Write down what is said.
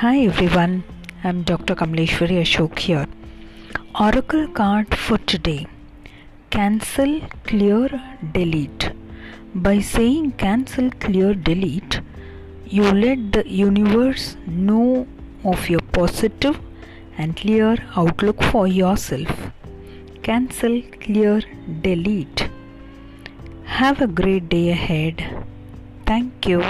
Hi everyone, I'm Dr. Kamleshwari Ashok here. Oracle card for today Cancel, Clear, Delete. By saying cancel, clear, delete, you let the universe know of your positive and clear outlook for yourself. Cancel, clear, delete. Have a great day ahead. Thank you.